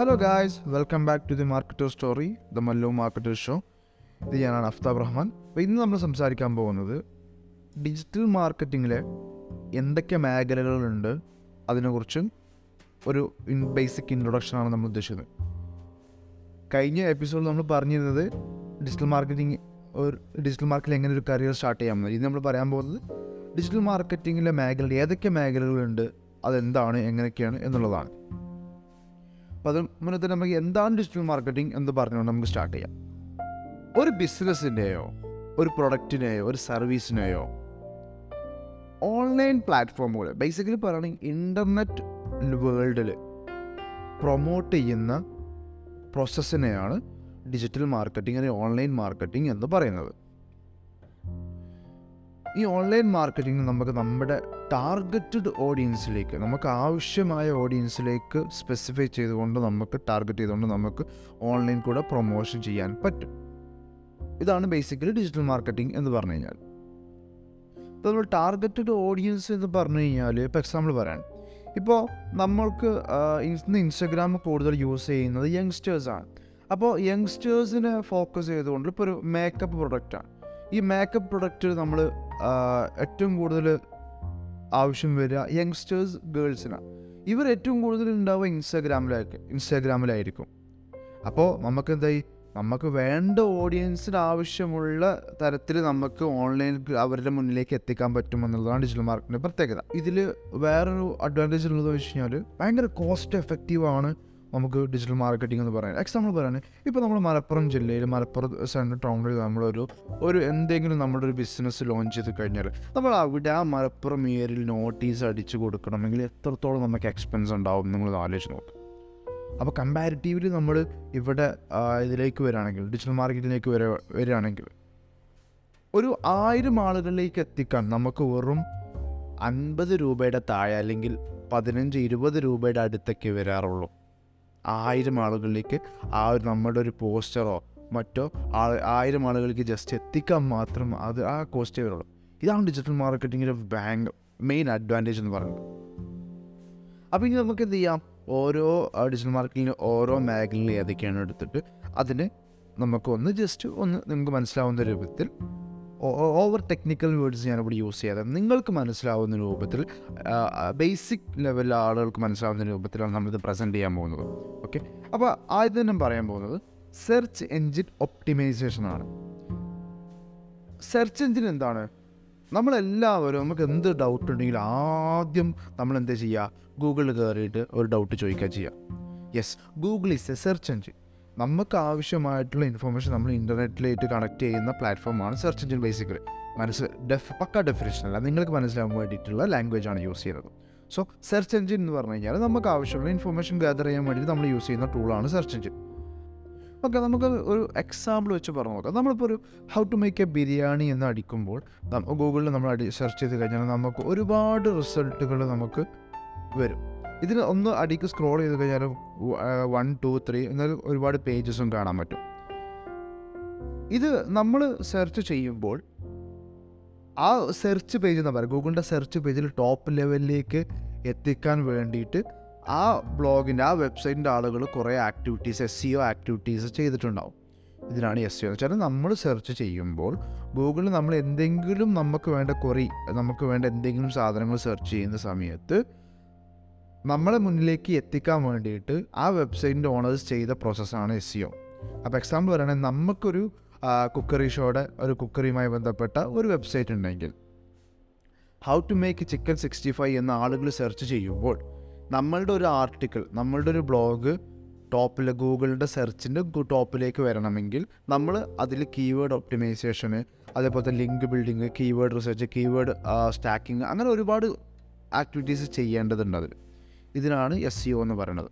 Hello guys welcome back to the marketer story the Mallu marketer show ഇത് ഞാനാണ് അഫ്താബ് റഹ്മാൻ. അപ്പോൾ ഇന്ന് നമ്മൾ സംസാരിക്കാൻ പോകുന്നത് ഡിജിറ്റൽ മാർക്കറ്റിങ്ങിലെ എന്തൊക്കെ മേഖലകളുണ്ട്? അതിനെക്കുറിച്ചും ഒരു ബേസിക് ഇൻട്രൊഡക്ഷനാണ് നമ്മൾ ഉദ്ദേശിക്കുന്നത് കഴിഞ്ഞ എപ്പിസോഡിൽ നമ്മൾ പറഞ്ഞിരുന്നത് ഡിജിറ്റൽ മാർക്കറ്റിംഗ് ഒരു ഡിജിറ്റൽ മാർക്കറ്റിൽ എങ്ങനെ ഒരു കരിയർ സ്റ്റാർട്ട് ചെയ്യാമെന്ന് ഇത് നമ്മൾ പറയാൻ പോകുന്നത് ഡിജിറ്റൽ മാർക്കറ്റിങ്ങിലെ മേഖല ഏതൊക്കെ മേഖലകളുണ്ട്? അതെന്താണ്? എങ്ങനെയൊക്കെയാണ്? എന്നുള്ളതാണ്. അപ്പോൾ മുന്നേ തന്നെ നമുക്ക് എന്താണ് ഡിജിറ്റൽ മാർക്കറ്റിംഗ് എന്ന് പറഞ്ഞുകൊണ്ട് നമുക്ക് സ്റ്റാർട്ട് ചെയ്യാം. ഒരു ബിസിനസ്സിന്റെയോ ഒരു പ്രൊഡക്റ്റിനെയോ ഒരു സർവീസിനെയോ ഓൺലൈൻ പ്ലാറ്റ്ഫോമുകൾ ബേസിക്കലി പറയുകയാണെങ്കിൽ ഇന്റർനെറ്റ് വേൾഡിൽ പ്രൊമോട്ട് ചെയ്യുന്ന പ്രോസസ്സിനെയാണ് ഡിജിറ്റൽ മാർക്കറ്റിംഗ് അല്ലെങ്കിൽ ഓൺലൈൻ മാർക്കറ്റിംഗ് എന്ന് പറയുന്നത്. ഈ ഓൺലൈൻ മാർക്കറ്റിംഗ് നമുക്ക് നമ്മുടെ ടാർഗറ്റഡ് ഓഡിയൻസിലേക്ക് നമുക്ക് ആവശ്യമായ ഓഡിയൻസിലേക്ക് സ്പെസിഫൈ ചെയ്തുകൊണ്ട് നമുക്ക് ടാർഗറ്റ് ചെയ്തുകൊണ്ട് നമുക്ക് ഓൺലൈൻ കൂടെ പ്രൊമോഷൻ ചെയ്യാൻ പറ്റും. ഇതാണ് ബേസിക്കലി ഡിജിറ്റൽ മാർക്കറ്റിംഗ് എന്ന് പറഞ്ഞു കഴിഞ്ഞാൽ. നമ്മൾ ടാർഗറ്റഡ് ഓഡിയൻസ് എന്ന് പറഞ്ഞു കഴിഞ്ഞാൽ ഇപ്പോൾ എക്സാമ്പിൾ പറയാൻ ഇപ്പോൾ നമ്മൾക്ക് ഇന്ന് ഇൻസ്റ്റഗ്രാം കൂടുതൽ യൂസ് ചെയ്യുന്നത് യങ്സ്റ്റേഴ്സാണ് അപ്പോൾ യങ്സ്റ്റേഴ്സിനെ ഫോക്കസ് ചെയ്തുകൊണ്ട് ഇപ്പോൾ ഒരു മേക്കപ്പ് പ്രൊഡക്റ്റാണ് ഈ മേക്കപ്പ് പ്രൊഡക്റ്റ് നമ്മൾ ഏറ്റവും കൂടുതൽ ആവശ്യം വരിക യങ്സ്റ്റേഴ്സ് ഗേൾസിനാണ് ഇവർ ഏറ്റവും കൂടുതൽ ഉണ്ടാവുക ഇൻസ്റ്റാഗ്രാമിലായിരിക്കും ഇൻസ്റ്റാഗ്രാമിലായിരിക്കും. അപ്പോൾ നമുക്ക് എന്തായി? നമുക്ക് വേണ്ട ഓഡിയൻസിന് ആവശ്യമുള്ള തരത്തിൽ നമുക്ക് ഓൺലൈൻ അവരുടെ മുന്നിലേക്ക് എത്തിക്കാൻ പറ്റുമെന്നുള്ളതാണ് ഡിജിറ്റൽ മാർക്കറ്റിന്റെ പ്രത്യേകത. ഇതിൽ വേറൊരു അഡ്വാന്റേജ് ഉള്ളതെന്ന് വെച്ച് കഴിഞ്ഞാൽ ഭയങ്കര കോസ്റ്റ് എഫക്റ്റീവ് ആണ് നമുക്ക് ഡിജിറ്റൽ മാർക്കറ്റിംഗ് എന്ന് പറയാൻ എക്സാമ്പിൾ പറയാൻ ഇപ്പോൾ നമ്മൾ മലപ്പുറം ജില്ലയിൽ മലപ്പുറം സെൻട്രൽ ടൗണിൽ നമ്മളൊരു ഒരു എന്തെങ്കിലും നമ്മുടെ ഒരു ബിസിനസ് ലോഞ്ച് ചെയ്ത് കഴിഞ്ഞാൽ നമ്മൾ അവിടെ ആ മലപ്പുറം ഏരിയയിൽ നോട്ടീസ് അടിച്ചു കൊടുക്കണമെങ്കിൽ എത്രത്തോളം നമുക്ക് എക്സ്പെൻസ് ഉണ്ടാവും നിങ്ങൾ ആലോചിച്ച് നോക്കും. അപ്പോൾ കമ്പാരിറ്റീവ്ലി നമ്മൾ ഇവിടെ ഇതിലേക്ക് വരികയാണെങ്കിൽ ഡിജിറ്റൽ മാർക്കറ്റിലേക്ക് വര വരികയാണെങ്കിൽ ഒരു ആയിരം ആളുകളിലേക്ക് എത്തിക്കാൻ നമുക്ക് വെറും അൻപത് രൂപയുടെ താഴെ അല്ലെങ്കിൽ പതിനഞ്ച് ഇരുപത് രൂപയുടെ അടുത്തൊക്കെ വരാറുള്ളൂ. ആയിരം ആളുകളിലേക്ക് ആ ഒരു നമ്മുടെ ഒരു പോസ്റ്ററോ മറ്റോ ആയിരം ആളുകളിലേക്ക് ജസ്റ്റ് എത്തിക്കാൻ മാത്രം അത് ആ കോസ്റ്റേ വരുള്ളൂ. ഇതാണ് ഡിജിറ്റൽ മാർക്കറ്റിങ്ങിന്റെ ബാങ്ക് മെയിൻ അഡ്വാന്റേജ് എന്ന് പറയുന്നത്. അപ്പോൾ ഇനി നമുക്ക് എന്ത് ചെയ്യാം? ഓരോ ഡിജിറ്റൽ മാർക്കറ്റിങ്ങിന് ഓരോ മേഖലയിൽ ഏതൊക്കെയാണ് എടുത്തിട്ട് അതിന് നമുക്ക് ഒന്ന് ജസ്റ്റ് ഒന്ന് നിങ്ങൾക്ക് മനസ്സിലാവുന്ന രൂപത്തിൽ ഓവർ ടെക്നിക്കൽ വേർഡ്സ് ഞാനിവിടെ യൂസ് ചെയ്യാതെ. നിങ്ങൾക്ക് മനസ്സിലാവുന്ന രൂപത്തിൽ ബേസിക് ലെവലിൽ ആളുകൾക്ക് മനസ്സിലാവുന്ന രൂപത്തിലാണ് നമ്മളിത് പ്രസന്റ് ചെയ്യാൻ പോകുന്നത്. ഓക്കെ അപ്പോൾ ആദ്യം തന്നെ പറയാൻ പോകുന്നത് സെർച്ച് എൻജിൻ ഒപ്റ്റിമൈസേഷൻ ആണ്. സെർച്ച് എൻജിൻ എന്താണ്? നമ്മളെല്ലാവരും നമുക്ക് എന്ത് ഡൗട്ട് ഉണ്ടെങ്കിൽ ആദ്യം നമ്മൾ എന്താ ചെയ്യുക ഗൂഗിളിൽ കയറിയിട്ട് ഒരു ഡൗട്ട് ചോദിക്കുക ചെയ്യുക yes Google is a search engine നമുക്ക് ആവശ്യമായിട്ടുള്ള ഇൻഫർമേഷൻ നമ്മൾ ഇന്റർനെറ്റിലേക്ക് കണക്ട് ചെയ്യുന്ന പ്ലാറ്റ്ഫോമാണ് സെർച്ച് എഞ്ചിൻ ബേസിക്കലി മനസ്സ് ഡെഫ് പക്ക ഡെഫിനേഷൻ അല്ല നിങ്ങൾക്ക് മനസ്സിലാവാൻ വേണ്ടിയിട്ടുള്ള ലാംഗ്വേജ് ആണ് യൂസ് ചെയ്യുന്നത്. സോ സെർച്ച് എഞ്ചിൻ എന്ന് പറഞ്ഞു കഴിഞ്ഞാൽ നമുക്ക് ആവശ്യമുള്ള ഇൻഫർമേഷൻ ഗാദർ ചെയ്യാൻ വേണ്ടിയിട്ട് നമ്മൾ യൂസ് ചെയ്യുന്ന ടൂളാണ് സെർച്ച് എഞ്ചിൻ ഓക്കെ നമുക്ക് ഒരു എക്സാമ്പിൾ വെച്ച് പറഞ്ഞു നോക്കാം. നമ്മളിപ്പോൾ ഒരു how to make a biryani എന്ന് അടിക്കുമ്പോൾ ഗൂഗിളിൽ നമ്മൾ അടി സെർച്ച് ചെയ്ത് കഴിഞ്ഞാൽ നമുക്ക് ഒരുപാട് റിസൾട്ടുകൾ നമുക്ക് വരും. ഇതിന് ഒന്ന് അടിക്ക് സ്ക്രോൾ ചെയ്ത് കഴിഞ്ഞാൽ വൺ ടു ത്രീ എന്നാലും ഒരുപാട് പേജസും കാണാൻ പറ്റും. ഇത് നമ്മൾ സെർച്ച് ചെയ്യുമ്പോൾ ആ സെർച്ച് പേജ് എന്ന് പറയുക ഗൂഗിളിന്റെ സെർച്ച് പേജിൽ ടോപ്പ് ലെവലിലേക്ക് എത്തിക്കാൻ വേണ്ടിയിട്ട് ആ ബ്ലോഗിന്റെ ആ വെബ്സൈറ്റിന്റെ ആളുകൾ കുറേ activities S E O activities ചെയ്തിട്ടുണ്ടാവും. ഇതിനാണ് എസ് സി ഒ വെച്ചാൽ നമ്മൾ സെർച്ച് ചെയ്യുമ്പോൾ ഗൂഗിളിൽ നമ്മൾ എന്തെങ്കിലും നമുക്ക് വേണ്ട കൊറി നമുക്ക് വേണ്ട എന്തെങ്കിലും സാധനങ്ങൾ സെർച്ച് ചെയ്യുന്ന സമയത്ത് നമ്മളെ മുന്നിലേക്ക് എത്തിക്കാൻ വേണ്ടിയിട്ട് ആ വെബ്സൈറ്റിന്റെ ഓണേഴ്സ് ചെയ്ത പ്രോസസ്സാണ് എസ് സി ഒ അപ്പോൾ എക്സാമ്പിൾ പറയുകയാണെങ്കിൽ നമുക്കൊരു കുക്കറി ഷോയുടെ ഒരു കുക്കറിയുമായി ബന്ധപ്പെട്ട ഒരു വെബ്സൈറ്റ് ഉണ്ടെങ്കിൽ how to make chicken sixty five എന്ന ആളുകൾ സെർച്ച് ചെയ്യുമ്പോൾ നമ്മളുടെ ഒരു ആർട്ടിക്കിൾ നമ്മളുടെ ഒരു ബ്ലോഗ് ടോപ്പിൽ ഗൂഗിളിന്റെ സെർച്ചിന്റെ ടോപ്പിലേക്ക് വരണമെങ്കിൽ നമ്മൾ അതിൽ കീവേഡ് ഒപ്റ്റിമൈസേഷന് അതേപോലത്തെ link building keyword research keyword stacking അങ്ങനെ ഒരുപാട് ആക്ടിവിറ്റീസ് ചെയ്യേണ്ടതുണ്ട് അതിൽ. ഇതിനാണ് എസ് സി ഒ എന്ന് പറയുന്നത്.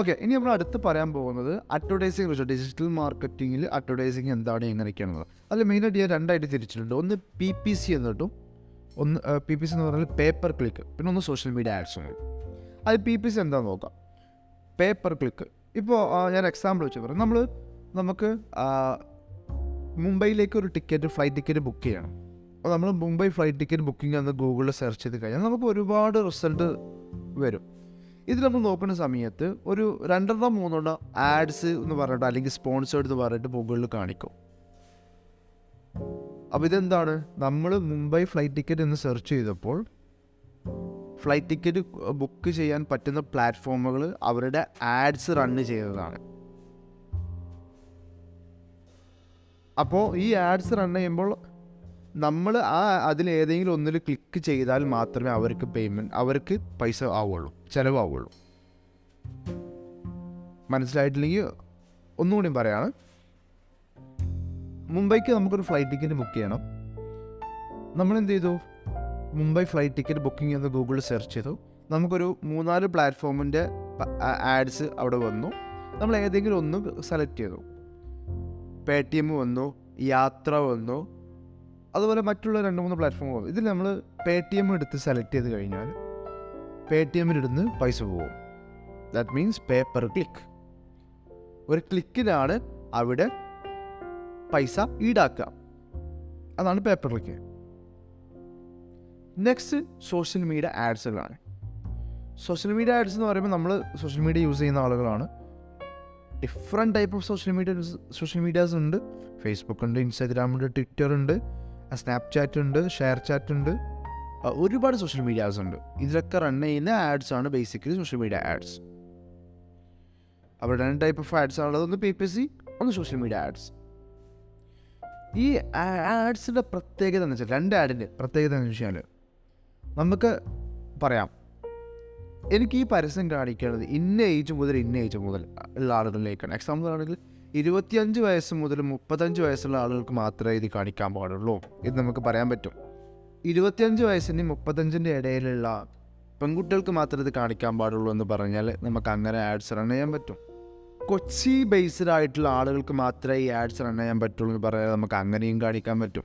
ഓക്കെ ഇനി നമ്മൾ അടുത്ത് പറയാൻ പോകുന്നത് അഡ്വർടൈസിങ് റിസൾട്ട് ഡിജിറ്റൽ മാർക്കറ്റിങ്ങിൽ അഡ്വർടൈസിങ് എന്താണ് എങ്ങനെയൊക്കെയാണെന്നത് അതിൽ മെയിനായിട്ട് ഞാൻ രണ്ടായിട്ട് തിരിച്ചിട്ടുണ്ട്. ഒന്ന് പി പി സി എന്നിട്ടും ഒന്ന് പി പി സി എന്ന് പറഞ്ഞാൽ പേപ്പർ ക്ലിക്ക് പിന്നെ ഒന്ന് സോഷ്യൽ മീഡിയ ആഡ്സും അത് പി പി സി എന്താണെന്ന് നോക്കാം. പേപ്പർ ക്ലിക്ക് ഇപ്പോൾ ഞാൻ എക്സാമ്പിൾ വെച്ച് പറയാം. നമ്മൾ നമുക്ക് മുംബൈയിലേക്ക് ഒരു ടിക്കറ്റ് ഫ്ലൈറ്റ് ടിക്കറ്റ് ബുക്ക് ചെയ്യണം. അപ്പോൾ നമ്മൾ മുംബൈ ഫ്ലൈറ്റ് ടിക്കറ്റ് ബുക്കിംഗ് എന്ന് ഗൂഗിളിൽ സെർച്ച് ചെയ്ത് കഴിഞ്ഞാൽ നമുക്ക് ഒരുപാട് റിസൾട്ട് വരും. ഇതിൽ നമ്മൾ നോക്കുന്ന സമയത്ത് ഒരു രണ്ടെണ്ണം മൂന്നെണ്ണം ആഡ്സ് എന്ന് പറഞ്ഞിട്ട് അല്ലെങ്കിൽ സ്പോൺസേഡ് എന്ന് പറഞ്ഞിട്ട് മുകളിൽ കാണിക്കും. അപ്പോൾ ഇതെന്താണ്? നമ്മൾ മുംബൈ ഫ്ലൈറ്റ് ടിക്കറ്റ് എന്ന് സെർച്ച് ചെയ്തപ്പോൾ ഫ്ലൈറ്റ് ടിക്കറ്റ് ബുക്ക് ചെയ്യാൻ പറ്റുന്ന പ്ലാറ്റ്ഫോമുകൾ അവരുടെ ആഡ്സ് റണ്ണ് ചെയ്തതാണ്. അപ്പോൾ ഈ ആഡ്സ് റൺ ചെയ്യുമ്പോൾ നമ്മൾ ആ അതിൽ ഏതെങ്കിലും ഒന്നിൽ ക്ലിക്ക് ചെയ്താൽ മാത്രമേ അവർക്ക് പേയ്മെന്റ് അവർക്ക് പൈസ ആവുള്ളൂ ചിലവാവുള്ളൂ. മനസ്സിലായിട്ടില്ലെങ്കിൽ ഒന്നുകൂടി പറയാണ്. മുംബൈക്ക് നമുക്കൊരു ഫ്ലൈറ്റ് ടിക്കറ്റ് ബുക്ക് ചെയ്യണം. നമ്മൾ എന്ത് ചെയ്തു? മുംബൈ ഫ്ലൈറ്റ് ടിക്കറ്റ് ബുക്കിംഗ് എന്ന് ഗൂഗിളിൽ സെർച്ച് ചെയ്തു. നമുക്കൊരു മൂന്നാൽ പ്ലാറ്റ്ഫോമിന്റെ ആഡ്സ് അവിടെ വന്നു. നമ്മൾ ഏതെങ്കിലും ഒന്ന് സെലക്ട് ചെയ്തു. പേ ടി എം വന്നു യാത്ര വന്നു അതുപോലെ മറ്റുള്ള രണ്ട് മൂന്ന് പ്ലാറ്റ്ഫോം വന്നു ഇതിൽ നമ്മൾ പേ ടി എം എടുത്ത് സെലക്ട് ചെയ്ത് കഴിഞ്ഞാൽ പേ ടി എമ്മിലിരുന്ന് പൈസ പോകും that means pay per click ഒരു ക്ലിക്കിലാണ് അവിടെ പൈസ ഈടാക്കുക അതാണ് pay per click next social media ആഡ്സുകളാണ് social media ads എന്ന് പറയുമ്പോൾ നമ്മൾ സോഷ്യൽ മീഡിയ യൂസ് ചെയ്യുന്ന ആളുകളാണ്. Different type of social media social medias ഉണ്ട്. ഫേസ്ബുക്ക് ഉണ്ട് ഇൻസ്റ്റാഗ്രാം ഉണ്ട് ട്വിറ്റർ ഉണ്ട്. സ്നാപ്ചാറ്റ് ഉണ്ട് ഷെയർ ചാറ്റ് ഉണ്ട് ഒരുപാട് സോഷ്യൽ മീഡിയാസ് ഉണ്ട്. ഇതിലൊക്കെ റൺ ചെയ്യുന്ന ആഡ്സ് ആണ് ബേസിക്കലി സോഷ്യൽ മീഡിയ ആഡ്സ് അവിടെ രണ്ട് ടൈപ്പ് ഓഫ് ആഡ്സ് ആണുള്ളത്. ഒന്ന് പി പി സി ഒന്ന് സോഷ്യൽ മീഡിയ ആഡ്സ് ഈ ആഡ്സിന്റെ പ്രത്യേകത എന്ന് വെച്ചാൽ രണ്ട് ആഡിന്റെ പ്രത്യേകത എന്ന് വെച്ചാൽ നമുക്ക് പറയാം. എനിക്ക് ഈ പരസ്യം കാണിക്കേണ്ടത് ഇന്ന ഏജ് മുതൽ ഇന്ന ഏജ് മുതൽ ഉള്ള ആളുകളിലേക്കാണ്. എക്സാമ്പിൾ ആണെങ്കിൽ ഇരുപത്തിയഞ്ച് വയസ്സ് മുതൽ മുപ്പത്തഞ്ച് വയസ്സുള്ള ആളുകൾക്ക് മാത്രമേ ഇത് കാണിക്കാൻ പാടുള്ളൂ ഇത് നമുക്ക് പറയാൻ പറ്റും. ഇരുപത്തിയഞ്ച് വയസ്സിന് മുപ്പത്തഞ്ചിന്റെ ഇടയിലുള്ള പെൺകുട്ടികൾക്ക് മാത്രമേ ഇത് കാണിക്കാൻ പാടുള്ളൂ എന്ന് പറഞ്ഞാൽ നമുക്ക് അങ്ങനെ ആഡ്സ് റൺ ചെയ്യാൻ പറ്റും. കൊച്ചി ബേസ്ഡ് ആയിട്ടുള്ള ആളുകൾക്ക് മാത്രമേ ഈ ആഡ്സ് റൺ ചെയ്യാൻ പറ്റുള്ളൂ എന്ന് പറഞ്ഞാൽ നമുക്ക് അങ്ങനെയും കാണിക്കാൻ പറ്റും.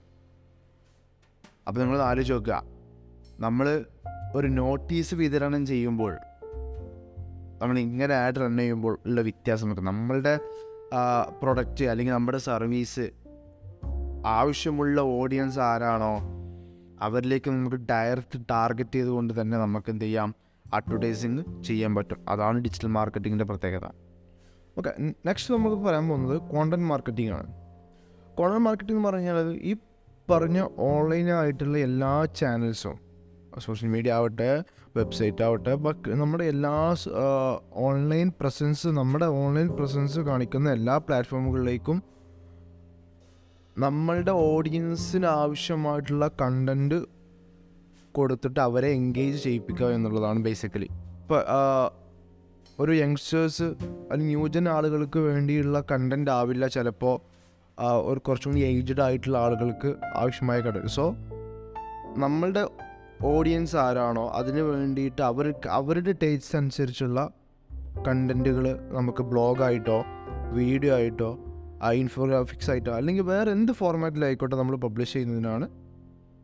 അപ്പോൾ നിങ്ങൾ ആലോചിച്ച് നോക്കുക നമ്മൾ ഒരു നോട്ടീസ് വിതരണം ചെയ്യുമ്പോൾ നമ്മൾ ഇങ്ങനെ ആഡ് റൺ ചെയ്യുമ്പോൾ ഉള്ള വ്യത്യാസം നമുക്ക് നമ്മളുടെ പ്രൊഡക്റ്റ് അല്ലെങ്കിൽ നമ്മുടെ സർവീസ് ആവശ്യമുള്ള ഓഡിയൻസ് ആരാണോ അവരിലേക്ക് നമുക്ക് ഡയറക്റ്റ് ടാർഗറ്റ് ചെയ്തുകൊണ്ട് തന്നെ നമുക്ക് എന്ത് ചെയ്യാം അഡ്വർടൈസിങ് ചെയ്യാൻ പറ്റും. അതാണ് ഡിജിറ്റൽ മാർക്കറ്റിങ്ങിന്റെ പ്രത്യേകത. ഓക്കെ നെക്സ്റ്റ് നമുക്ക് പറയാൻ പോകുന്നത് കോണ്ടന്റ് മാർക്കറ്റിംഗ് ആണ്. കോണ്ടന്റ് മാർക്കറ്റിംഗ് എന്ന് പറഞ്ഞാൽ ഈ പറഞ്ഞ ഓൺലൈനായിട്ടുള്ള എല്ലാ ചാനൽസും സോഷ്യൽ മീഡിയ ആവട്ടെ വെബ്സൈറ്റ് ആവട്ടെ ബക്ക് നമ്മുടെ എല്ലാ ഓൺലൈൻ പ്രസൻസ് നമ്മുടെ ഓൺലൈൻ പ്രസൻസ് കാണിക്കുന്ന എല്ലാ പ്ലാറ്റ്ഫോമുകളിലേക്കും നമ്മളുടെ ഓഡിയൻസിന് ആവശ്യമായിട്ടുള്ള കണ്ടന്റ് കൊടുത്തിട്ട് അവരെ എൻഗേജ് ചെയ്യിപ്പിക്കുക എന്നുള്ളതാണ് ബേസിക്കലി ഇപ്പോൾ ഒരു യങ്സ്റ്റേഴ്സ് അല്ലെങ്കിൽ ന്യൂജൻ ആളുകൾക്ക് വേണ്ടിയുള്ള കണ്ടന്റ് ആവില്ല ചിലപ്പോൾ ഒരു കുറച്ചും കൂടി ഏജ്ഡ് ആയിട്ടുള്ള ആളുകൾക്ക് ആവശ്യമായ കണ്ടന്റ് സോ നമ്മളുടെ ഓഡിയൻസ് ആരാണോ അതിന് വേണ്ടിയിട്ട് അവർ അവരുടെ ടേസ്റ്റ് അനുസരിച്ചുള്ള കണ്ടന്റുകൾ നമുക്ക് ബ്ലോഗായിട്ടോ വീഡിയോ ആയിട്ടോ ഇൻഫോഗ്രാഫിക്സ് ആയിട്ടോ അല്ലെങ്കിൽ വേറെ എന്ത് ഫോർമാറ്റിലായിക്കോട്ടെ നമ്മൾ പബ്ലിഷ് ചെയ്യുന്നതിനാണ്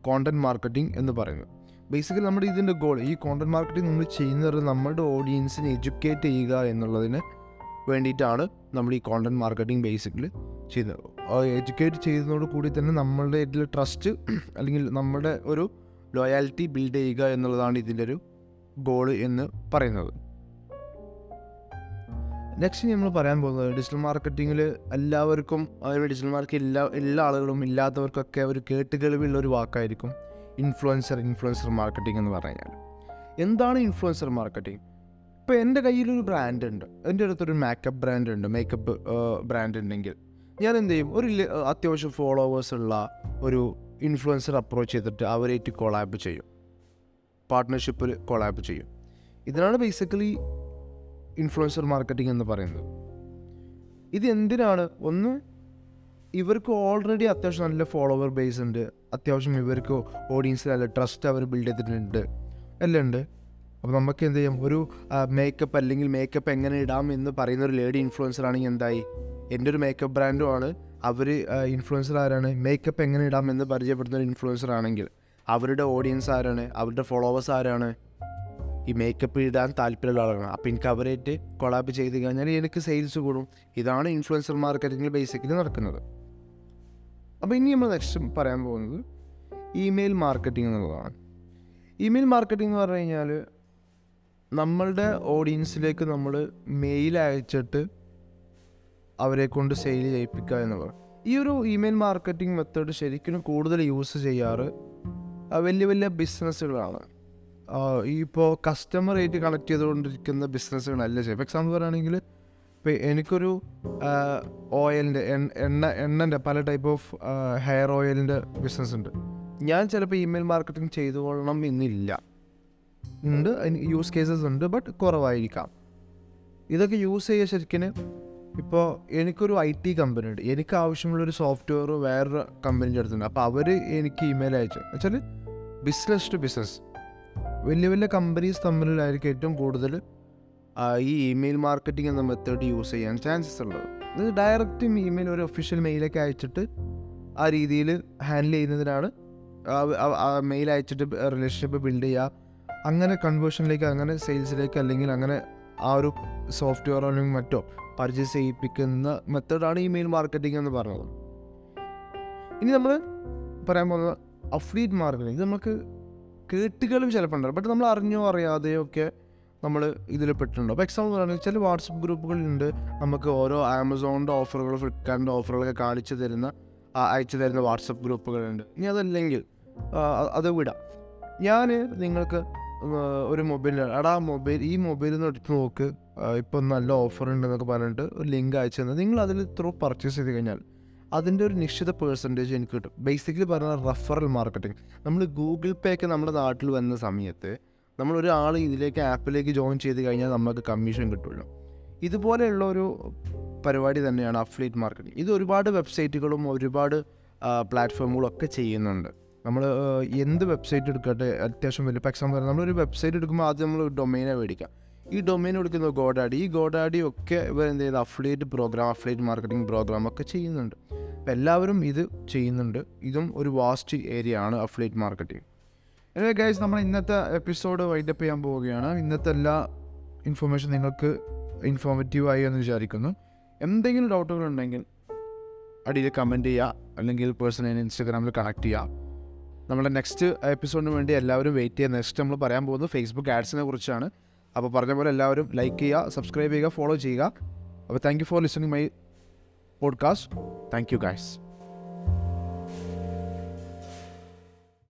കോണ്ടന്റ് മാർക്കറ്റിംഗ് എന്ന് പറയുന്നത്. ബേസിക്കലി നമ്മുടെ ഇതിന്റെ ഗോൾ ഈ കോണ്ടന്റ് മാർക്കറ്റിംഗ് നമ്മൾ ചെയ്യുന്നത് നമ്മുടെ ഓഡിയൻസിനെ എഡ്യൂക്കേറ്റ് ചെയ്യുക എന്നുള്ളതിന് വേണ്ടിയിട്ടാണ് നമ്മൾ ഈ കോണ്ടന്റ് മാർക്കറ്റിംഗ് ബേസിക്കലി ചെയ്യുന്നത്. എഡ്യൂക്കേറ്റ് ചെയ്യുന്നതോട് കൂടി തന്നെ നമ്മളുടെ ഇതിൽ ട്രസ്റ്റ് അല്ലെങ്കിൽ നമ്മുടെ ഒരു ലോയാലിറ്റി ബിൽഡ് ചെയ്യുക എന്നുള്ളതാണ് ഇതിന്റെ ഒരു ഗോൾ എന്ന് പറയുന്നത്. നെക്സ്റ്റ് നമ്മൾ പറയാൻ പോകുന്നത് ഡിജിറ്റൽ മാർക്കറ്റിങ്ങിൽ എല്ലാവർക്കും അതായത് ഡിജിറ്റൽ മാർക്കറ്റ് എല്ലാ എല്ലാ ആളുകളും ഇല്ലാത്തവർക്കൊക്കെ ഒരു കേട്ടുകേൾവിയുള്ള ഒരു വാക്കായിരിക്കും ഇൻഫ്ലുവൻസർ ഇൻഫ്ലുവൻസർ മാർക്കറ്റിംഗ് എന്ന് പറഞ്ഞു കഴിഞ്ഞാൽ. എന്താണ് ഇൻഫ്ലുവൻസർ മാർക്കറ്റിംഗ് ഇപ്പോൾ എന്റെ കയ്യിലൊരു ബ്രാൻഡ് ഉണ്ട്. എന്റെ അടുത്തൊരു മേക്കപ്പ് ബ്രാൻഡ് ഉണ്ട് മേക്കപ്പ് ബ്രാൻഡ് ഉണ്ടെങ്കിൽ. ഞാൻ എന്ത് ചെയ്യും? ഒരു അത്യാവശ്യം ഫോളോവേഴ്സ് ഉള്ള ഒരു ഇൻഫ്ലുവൻസർ അപ്രോച്ച് ചെയ്തിട്ട് അവരായിട്ട് കൊളാബ് ചെയ്യും. പാർട്ട്ണർഷിപ്പിൽ കൊളാബ് ചെയ്യും. ഇതിനാണ് ബേസിക്കലി ഇൻഫ്ലുവൻസർ മാർക്കറ്റിംഗ് എന്ന് പറയുന്നത്. ഇത് എന്തിനാണ്? ഒന്ന് ഇവർക്ക് ഓൾറെഡി അത്യാവശ്യം നല്ല ഫോളോവർ ബേസ് ഉണ്ട്. അത്യാവശ്യം ഇവർക്ക് ഓഡിയൻസിൽ നല്ല ട്രസ്റ്റ് അവർ ബിൽഡ് ചെയ്തിട്ടുണ്ട്. എല്ലാം ഉണ്ട്. അപ്പോൾ നമുക്ക് എന്ത് ചെയ്യാം? ഒരു മേക്കപ്പ് അല്ലെങ്കിൽ മേക്കപ്പ് എങ്ങനെ ഇടാം എന്ന് പറയുന്ന ഒരു ലേഡി ഇൻഫ്ലുവൻസർ ആണെങ്കിൽ എന്തായി? എന്റെ ഒരു മേക്കപ്പ് ബ്രാൻഡും ആണ്. അവർ ഇൻഫ്ലുവൻസർ ആരാണ് മേക്കപ്പ് എങ്ങനെ ഇടാമെന്ന് എന്ന് പരിചയപ്പെടുന്ന ഒരു ഇൻഫ്ലുവൻസർ ആണെങ്കിൽ അവരുടെ ഓഡിയൻസ് ആരാണ് അവരുടെ ഫോളോവേഴ്സ് ആരാണ് ഈ മേക്കപ്പ് ഇടാൻ താല്പര്യമുള്ള ആളാണ് അപ്പോൾ എനിക്ക് അവരായിട്ട് കൊളാബ് ചെയ്ത് കഴിഞ്ഞാൽ എനിക്ക് സെയിൽസ് കൂടും. ഇതാണ് ഇൻഫ്ലുവൻസർ മാർക്കറ്റിംഗിൽ ബേസിക്കലി നടക്കുന്നത്. അപ്പോൾ ഇനി നമ്മൾ നെക്സ്റ്റ് പറയാൻ പോകുന്നത് ഇമെയിൽ മാർക്കറ്റിംഗ് എന്നുള്ളതാണ്. ഇമെയിൽ മാർക്കറ്റിംഗ് എന്ന് പറഞ്ഞു കഴിഞ്ഞാൽ നമ്മളുടെ ഓഡിയൻസിലേക്ക് നമ്മൾ മെയിൽ അയച്ചിട്ട് അവരെ കൊണ്ട് സെയിൽ ചെയ്യിപ്പിക്കുക എന്നുള്ളത്. ഈ ഒരു ഇമെയിൽ മാർക്കറ്റിംഗ് മെത്തേഡ് ശരിക്കും കൂടുതൽ യൂസ് ചെയ്യാറ് വലിയ വലിയ ബിസിനസ്സുകളാണ് ഇപ്പോൾ കസ്റ്റമർ ആയിട്ട് കണക്ട് ചെയ്തുകൊണ്ടിരിക്കുന്ന ബിസിനസ്സുകളല്ല ചെയ്യും എക്സാമ്പിൾ പറയുകയാണെങ്കിൽ ഇപ്പോൾ എനിക്കൊരു ഓയിലിന്റെ എണ്ണ എണ്ണന്റെ പല ടൈപ്പ് ഓഫ് ഹെയർ ഓയിലിന്റെ ബിസിനസ് ഉണ്ട്. ഞാൻ ചിലപ്പോൾ ഇമെയിൽ മാർക്കറ്റിംഗ് ചെയ്തുകൊള്ളണം എന്നില്ല. ഉണ്ട് യൂസ് കേസസ് ഉണ്ട് ബട്ട് കുറവായിരിക്കാം. ഇതൊക്കെ യൂസ് ചെയ്യുക ശരിക്കും ഇപ്പോൾ എനിക്കൊരു ഐ ടി കമ്പനി ഉണ്ട് എനിക്ക് ആവശ്യമുള്ളൊരു സോഫ്റ്റ്വെയർ വേറൊരു കമ്പനിന്റെ അടുത്തുണ്ട് അപ്പോൾ അവർ എനിക്ക് ഇമെയിൽ അയച്ചു. വെച്ചാൽ ബിസിനസ് ടു ബിസിനസ് വലിയ വലിയ കമ്പനീസ് തമ്മിലായിരിക്കും ഏറ്റവും കൂടുതൽ ഈ ഇമെയിൽ മാർക്കറ്റിംഗ് എന്ന മെത്തേഡ് യൂസ് ചെയ്യാൻ ചാൻസസ് ഉള്ളത്. ഇത് ഡയറക്റ്റ് ഇമെയിൽ ഒരു ഒഫീഷ്യൽ മെയിലൊക്കെ അയച്ചിട്ട് ആ രീതിയിൽ ഹാൻഡിൽ ചെയ്യുന്നതിനാണ് മെയിൽ അയച്ചിട്ട് റിലേഷൻഷിപ്പ് ബിൽഡ് ചെയ്യുക. അങ്ങനെ കൺവേർഷനിലേക്ക് അങ്ങനെ സെയിൽസിലേക്ക് അല്ലെങ്കിൽ അങ്ങനെ ആ ഒരു സോഫ്റ്റ്വെയർ അല്ലെങ്കിൽ മറ്റോ പർച്ചേസ് ചെയ്യിപ്പിക്കുന്ന മെത്തേഡാണ് ഇമെയിൽ മാർക്കറ്റിംഗ് എന്ന് പറയുന്നത് ഇനി നമ്മൾ പറയാൻ പോകുന്നത് അഫ്ലീറ്റ് മാർക്കറ്റിംഗ് ഇത് നമുക്ക് കേട്ടുകളും ചിലപ്പോൾ ഉണ്ടാവും ബട്ട് നമ്മൾ അറിഞ്ഞോ അറിയാതെയോ ഒക്കെ നമ്മൾ ഇതിൽ പെട്ടിട്ടുണ്ടോ അപ്പോൾ എക്സാമ്പിൾ പറയുകയാണെങ്കിൽ ചില വാട്സപ്പ് ഗ്രൂപ്പുകളുണ്ട് നമുക്ക് ഓരോ ആമസോണിന്റെ ഓഫറുകൾ ഫ്ലിപ്കാർട്ടിന്റെ ഓഫറുകളൊക്കെ കാണിച്ചു തരുന്ന അയച്ചു തരുന്ന വാട്സപ്പ് ഗ്രൂപ്പുകളുണ്ട്. ഇനി അതല്ലെങ്കിൽ അത് വിടാം. ഞാൻ നിങ്ങൾക്ക് ഒരു മൊബൈൽ എടാ മൊബൈൽ ഈ മൊബൈൽ എന്ന് എടുത്ത് നോക്ക്. ഇപ്പം നല്ല ഓഫർ ഉണ്ടെന്നൊക്കെ പറഞ്ഞിട്ട് ഒരു ലിങ്ക് അയച്ചു തന്നത് നിങ്ങൾ അതിൽ ത്രൂ പർച്ചേസ് ചെയ്ത് കഴിഞ്ഞാൽ അതിന്റെ ഒരു നിശ്ചിത പേഴ്സന്റേജ് എനിക്ക് കിട്ടും. ബേസിക്കലി പറഞ്ഞാൽ റഫറൽ മാർക്കറ്റിംഗ് നമ്മൾ ഗൂഗിൾ പേ ഒക്കെ നമ്മുടെ നാട്ടിൽ വന്ന സമയത്ത് നമ്മൾ ഒരാൾ ഇതിലേക്ക് ആപ്പിലേക്ക് ജോയിൻ ചെയ്ത് കഴിഞ്ഞാൽ നമുക്ക് കമ്മീഷൻ കിട്ടുമല്ലോ. ഇതുപോലെയുള്ള ഒരു പരിപാടി തന്നെയാണ് അഫ്ലീറ്റ് മാർക്കറ്റിംഗ് ഇത് ഒരുപാട് വെബ്സൈറ്റുകളും ഒരുപാട് പ്ലാറ്റ്ഫോമുകളും ഒക്കെ ചെയ്യുന്നുണ്ട്. നമ്മൾ എന്ത് വെബ്സൈറ്റ് എടുക്കട്ടെ അത്യാവശ്യം വലിയ ഇപ്പോൾ എക്സാമ്പിൾ നമ്മളൊരു വെബ്സൈറ്റ് എടുക്കുമ്പോൾ ആദ്യം നമ്മൾ ഡൊമൈനെ മേടിക്കാം. ഈ ഡൊമൈൻ എടുക്കുന്ന ഗോഡാഡി ഈ ഗോഡാഡി ഒക്കെ ഇവർ എന്ത് ചെയ്ത് affiliate programme affiliate marketing programme ഒക്കെ ചെയ്യുന്നുണ്ട്. അപ്പോൾ എല്ലാവരും ഇത് ചെയ്യുന്നുണ്ട്. ഇതും ഒരു വാസ്റ്റ് ഏരിയ ആണ് അഫ്ലേറ്റ് മാർക്കറ്റിംഗ് അല്ലേ ഗൈസ് നമ്മൾ ഇന്നത്തെ എപ്പിസോഡ് വൈൻഡപ്പ് ചെയ്യാൻ പോവുകയാണ്. ഇന്നത്തെ എല്ലാ ഇൻഫർമേഷൻ നിങ്ങൾക്ക് ഇൻഫോർമേറ്റീവ് ആയി എന്ന് വിചാരിക്കുന്നു. എന്തെങ്കിലും ഡൗട്ടുകൾ ഉണ്ടെങ്കിൽ അടിയിൽ കമന്റ് ചെയ്യുക. അല്ലെങ്കിൽ പേഴ്സണലി ഇൻസ്റ്റാഗ്രാമിൽ കണക്ട് ചെയ്യുക. നമ്മുടെ നെക്സ്റ്റ് എപ്പിസോഡിന് വേണ്ടി എല്ലാവരും വെയിറ്റ് ചെയ്യുക. നെക്സ്റ്റ് നമ്മൾ പറയാൻ പോകുന്നത് ഫേസ്ബുക്ക് ആഡ്സിനെ കുറിച്ചാണ്. അപ്പോൾ പറഞ്ഞ പോലെ എല്ലാവരും ലൈക്ക് ചെയ്യുക സബ്സ്ക്രൈബ് ചെയ്യുക ഫോളോ ചെയ്യുക. അപ്പോൾ thank you for listening my podcast thank you guys